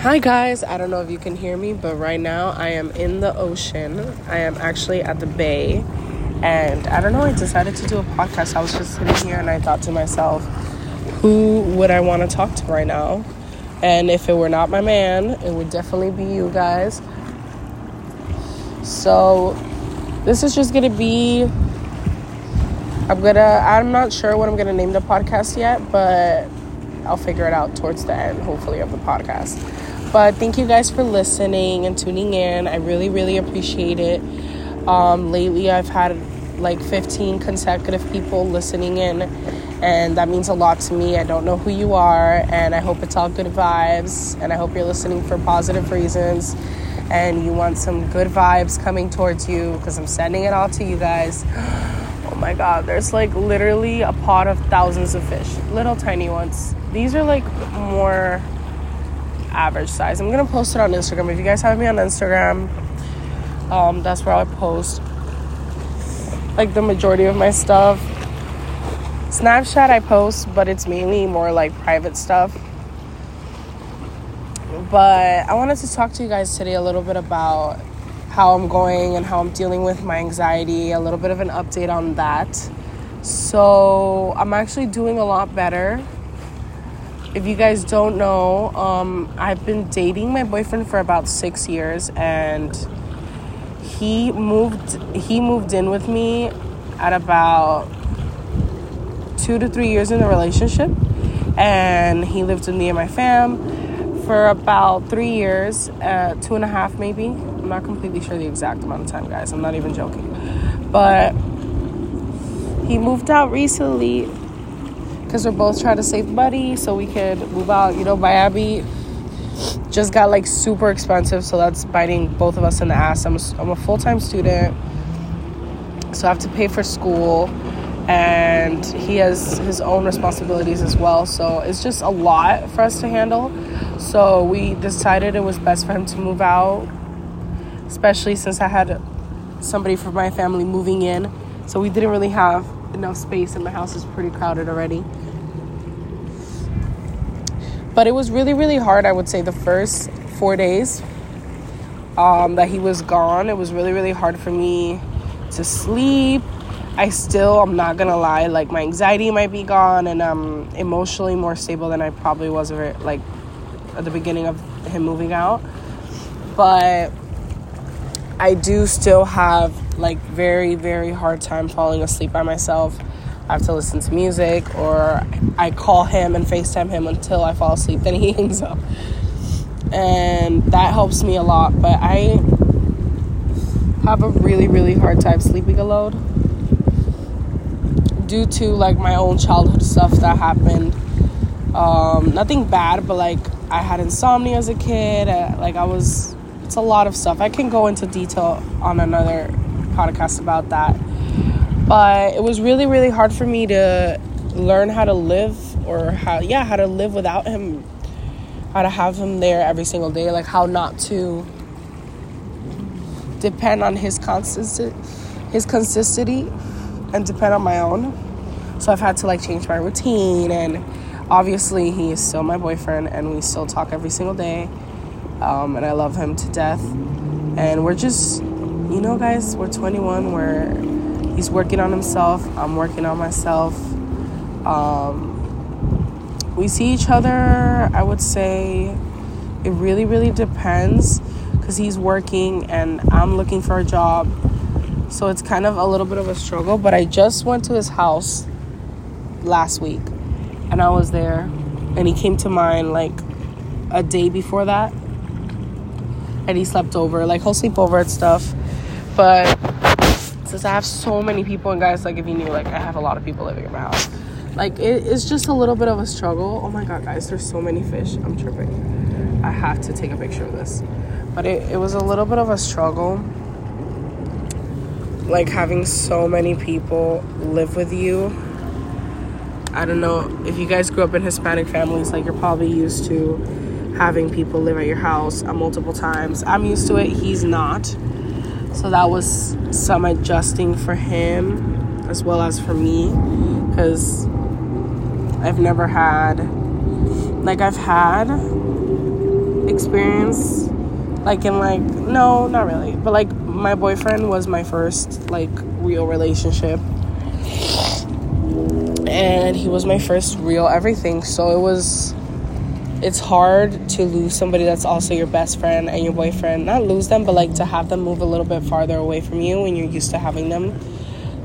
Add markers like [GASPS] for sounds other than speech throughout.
Hi guys, I don't know if you can hear me, but right now I am in the ocean. I am actually at the bay, and I don't know, I decided to do a podcast. I was just sitting here and I thought to myself, who would I want to talk to right now? And if it were not my man, it would definitely be you guys. So, this is just gonna be. I'm gonna. I'm not sure what I'm gonna name the podcast yet, but I'll figure it out towards the end, hopefully, of the podcast. But thank you guys for listening and tuning in. I really, really appreciate it. Um, lately, I've had like 15 consecutive people listening in, and that means a lot to me. I don't know who you are, and I hope it's all good vibes, and I hope you're listening for positive reasons and you want some good vibes coming towards you because I'm sending it all to you guys. [GASPS] Oh my god, there's like literally a pot of thousands of fish, little tiny ones. These are like more average size. I'm gonna post it on Instagram. If you guys have me on Instagram, um, that's where I post like the majority of my stuff. Snapchat I post, but it's mainly more like private stuff. But I wanted to talk to you guys today a little bit about how I'm going and how I'm dealing with my anxiety, a little bit of an update on that. So, I'm actually doing a lot better. If you guys don't know, um, I've been dating my boyfriend for about six years, and he moved he moved in with me at about two to three years in the relationship, and he lived with me and my fam for about three years, uh, two and a half maybe. I'm not completely sure the exact amount of time, guys. I'm not even joking, but he moved out recently because we're both trying to save money so we could move out. You know, Miami just got like super expensive, so that's biting both of us in the ass. I'm a, I'm a full time student, so I have to pay for school, and he has his own responsibilities as well. So it's just a lot for us to handle. So we decided it was best for him to move out, especially since I had somebody from my family moving in. So we didn't really have enough space, and my house is pretty crowded already. But it was really, really hard, I would say, the first four days um, that he was gone. It was really, really hard for me to sleep. I still, I'm not gonna lie, like my anxiety might be gone, and I'm emotionally more stable than I probably was like at the beginning of him moving out. But I do still have like very, very hard time falling asleep by myself. I have to listen to music or I call him and FaceTime him until I fall asleep. [LAUGHS] Then he hangs up. And that helps me a lot. But I have a really, really hard time sleeping alone due to like my own childhood stuff that happened. Um, nothing bad, but like I had insomnia as a kid. Uh, like I was, it's a lot of stuff. I can go into detail on another podcast about that. But it was really really hard for me to learn how to live or how yeah how to live without him how to have him there every single day like how not to depend on his consistency his consistency and depend on my own. So i've had to like change my routine and obviously he is still my boyfriend and we still talk every single day um, and i love him to death. And we're just you know guys we're 21 we're he's working on himself. I'm working on myself. Um, we see each other, I would say it really, really depends because he's working and I'm looking for a job. So it's kind of a little bit of a struggle. But I just went to his house last week and I was there and he came to mine like a day before that and he slept over. Like he'll sleep over and stuff. But since I have so many people, and guys, like if you knew, like I have a lot of people living in my house. Like it, it's just a little bit of a struggle. Oh my god, guys, there's so many fish. I'm tripping. I have to take a picture of this. But it, it was a little bit of a struggle. Like having so many people live with you. I don't know if you guys grew up in Hispanic families, like you're probably used to having people live at your house multiple times. I'm used to it, he's not. So that was some adjusting for him as well as for me because I've never had like I've had experience like in like no not really but like my boyfriend was my first like real relationship. And he was my first real everything so it was it's hard to lose somebody that's also your best friend and your boyfriend. Not lose them but like to have them move a little bit farther away from you when you're used to having them.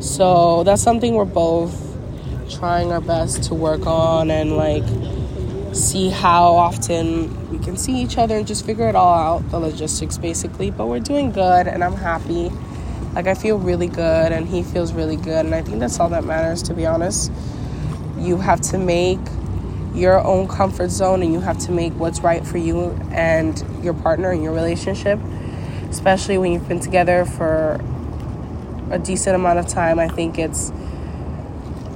So that's something we're both trying our best to work on and like see how often we can see each other and just figure it all out the logistics basically. But we're doing good and i'm happy. Like i feel really good and he feels really good and i think that's all that matters to be honest. You have to make your own comfort zone and you have to make what's right for you and your partner and your relationship especially when you've been together for a decent amount of time i think it's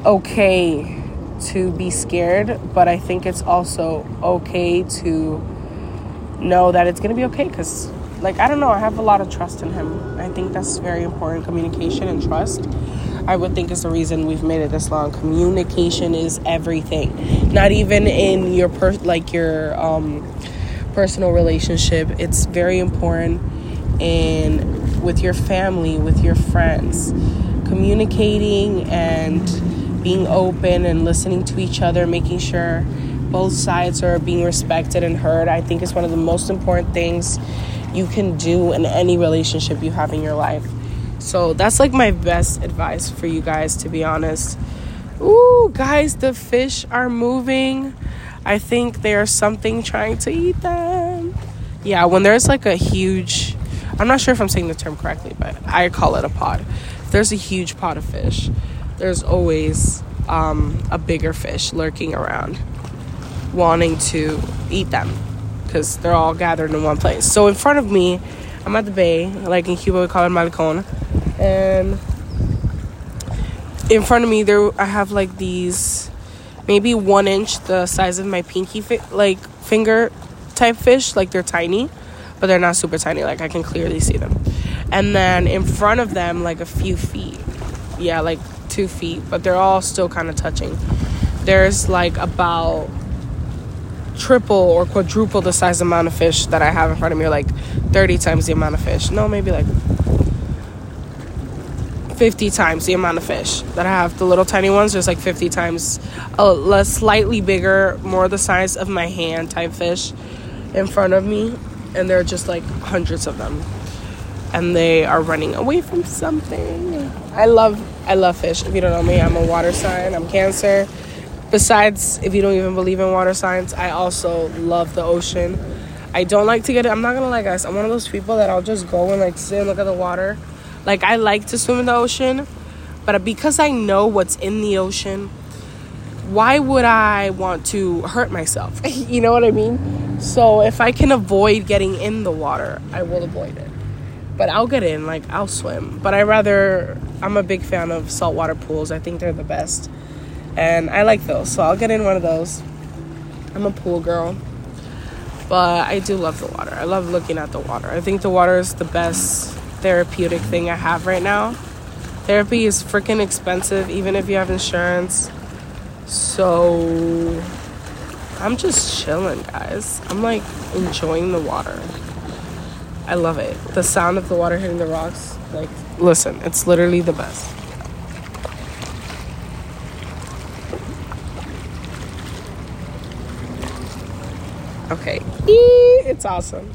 okay to be scared, but I think it's also okay to know that it's going to be okay because like I don't know, I have a lot of trust in him. I think that's very important communication and trust. I would think is the reason we've made it this long. Communication is everything. Not even in your per like your um personal relationship. It's very important in with your family, with your friends. Communicating and being open and listening to each other, making sure both sides are being respected and heard, I think is one of the most important things you can do in any relationship you have in your life. So that's like my best advice for you guys, to be honest. Ooh, guys, the fish are moving. I think there's something trying to eat them. Yeah, when there's like a huge, I'm not sure if I'm saying the term correctly, but I call it a pod. If there's a huge pot of fish, there's always um, a bigger fish lurking around wanting to eat them because they're all gathered in one place. So in front of me, I'm at the bay, like in Cuba we call it malecon, and in front of me there I have like these maybe one inch the size of my pinky fi- like finger type fish, like they're tiny, but they're not super tiny. Like I can clearly see them, and then in front of them like a few feet, yeah, like two feet, but they're all still kind of touching. There's like about triple or quadruple the size amount of fish that I have in front of me, like 30 times the amount of fish. No, maybe like 50 times the amount of fish that I have. The little tiny ones, there's like 50 times a less, slightly bigger, more the size of my hand type fish in front of me, and there are just like hundreds of them and they are running away from something. I love I love fish. If you don't know me, I'm a water sign. I'm Cancer. Besides, if you don't even believe in water signs, I also love the ocean. I don't like to get it. I'm not gonna lie, guys. I'm one of those people that I'll just go and like sit and look at the water. Like I like to swim in the ocean, but because I know what's in the ocean, why would I want to hurt myself? [LAUGHS] you know what I mean? So if I can avoid getting in the water, I will avoid it but I'll get in, like I'll swim. But I rather I'm a big fan of saltwater pools. I think they're the best. And I like those. So I'll get in one of those. I'm a pool girl. But I do love the water. I love looking at the water. I think the water is the best therapeutic thing I have right now. Therapy is freaking expensive even if you have insurance. So I'm just chilling, guys. I'm like enjoying the water. I love it. The sound of the water hitting the rocks, like, listen, it's literally the best. Okay, it's awesome.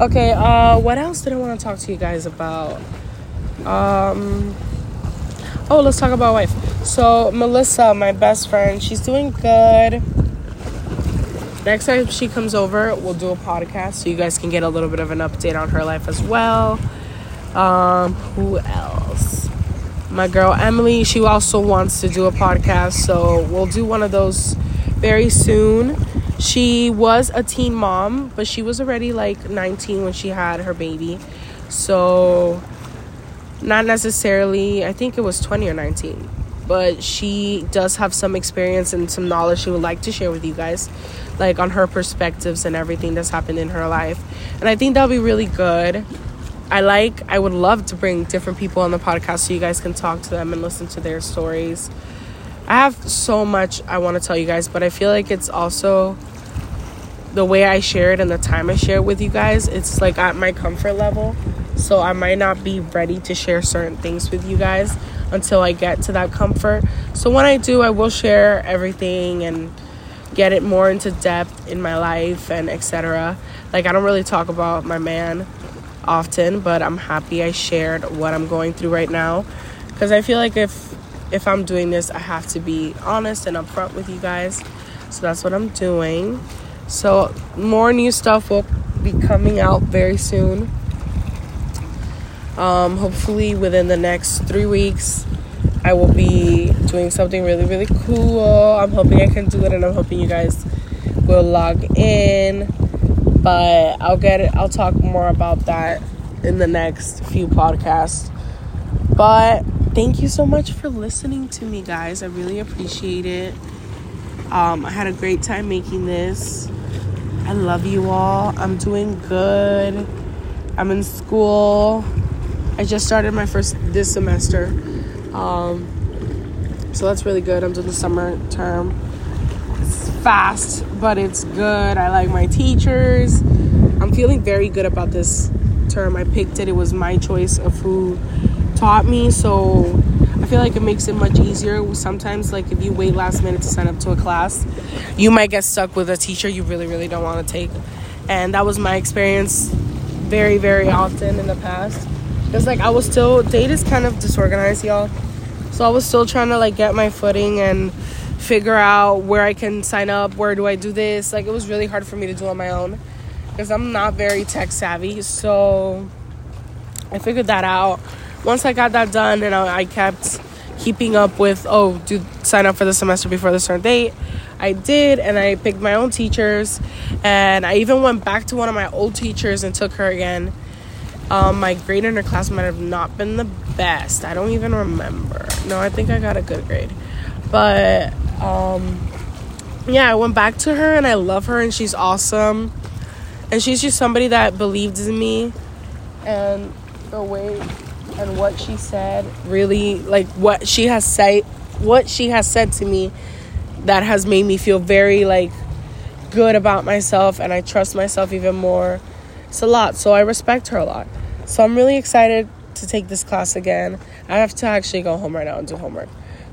Okay, uh, what else did I want to talk to you guys about? Um, oh, let's talk about wife. So, Melissa, my best friend, she's doing good next time she comes over, we'll do a podcast so you guys can get a little bit of an update on her life as well. Um, who else? My girl Emily, she also wants to do a podcast, so we'll do one of those very soon. She was a teen mom, but she was already like 19 when she had her baby. So, not necessarily, I think it was 20 or 19 but she does have some experience and some knowledge she would like to share with you guys like on her perspectives and everything that's happened in her life. And i think that'll be really good. I like i would love to bring different people on the podcast so you guys can talk to them and listen to their stories i have so much i want to tell you guys but i feel like it's also the way I share it and the time I share it with you guys, it's like at my comfort level. So I might not be ready to share certain things with you guys until I get to that comfort. So when I do, I will share everything and get it more into depth in my life and etc. Like I don't really talk about my man often, but I'm happy I shared what I'm going through right now because I feel like if if I'm doing this, I have to be honest and upfront with you guys. So that's what I'm doing. So more new stuff will be coming out very soon. Um, hopefully within the next three weeks, I will be doing something really really cool. I'm hoping I can do it, and I'm hoping you guys will log in. But I'll get it. I'll talk more about that in the next few podcasts. But thank you so much for listening to me, guys. I really appreciate it. Um, I had a great time making this. I love you all. I'm doing good. I'm in school. I just started my first this semester. Um, so that's really good. I'm doing the summer term. It's fast, but it's good. I like my teachers. I'm feeling very good about this term. I picked it. It was my choice of who taught me. So I feel like it makes it much easier. Sometimes, like if you wait last minute to sign up to a class, you might get stuck with a teacher you really, really don't want to take. And that was my experience very, very often in the past. Because like I was still, date is kind of disorganized, y'all. So I was still trying to like get my footing and figure out where I can sign up, where do I do this. Like it was really hard for me to do on my own because I'm not very tech savvy. So I figured that out once I got that done and I, I kept keeping up with oh do sign up for the semester before the certain date i did and i picked my own teachers and i even went back to one of my old teachers and took her again. Um, my grade in her class might have not been the best. I don't even remember. No i think i got a good grade. But um, yeah i went back to her and i love her and she's awesome. And she's just somebody that believed in me and the way and what she said really like what she has said what she has said to me that has made me feel very like good about myself and I trust myself even more. It's a lot, so I respect her a lot. So I'm really excited to take this class again. I have to actually go home right now and do homework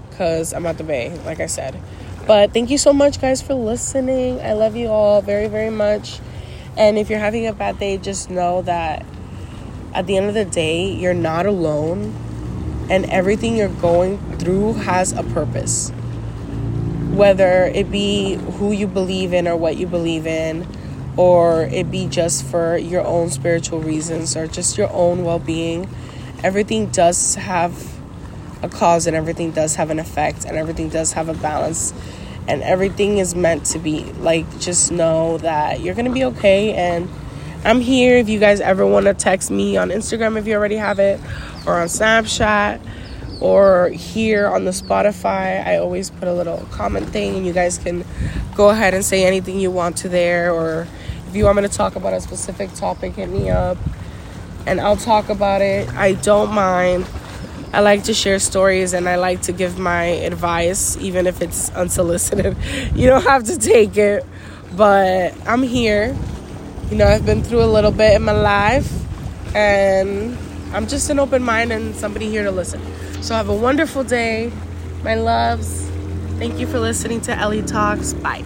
because I'm at the bay, like I said. But thank you so much, guys, for listening. I love you all very, very much. And if you're having a bad day, just know that at the end of the day, you're not alone, and everything you're going through has a purpose. Whether it be who you believe in or what you believe in, or it be just for your own spiritual reasons or just your own well being, everything does have a cause and everything does have an effect and everything does have a balance and everything is meant to be. Like, just know that you're gonna be okay and I'm here if you guys ever want to text me on Instagram if you already have it, or on Snapchat, or here on the Spotify. I always put a little comment thing, and you guys can go ahead and say anything you want to there, or if you want me to talk about a specific topic, hit me up and I'll talk about it. I don't mind. I like to share stories and I like to give my advice, even if it's unsolicited. [LAUGHS] You don't have to take it, but I'm here you know, I've been through a little bit in my life and I'm just an open mind and somebody here to listen. So have a wonderful day. My loves. Thank you for listening to Ellie Talks. Bye.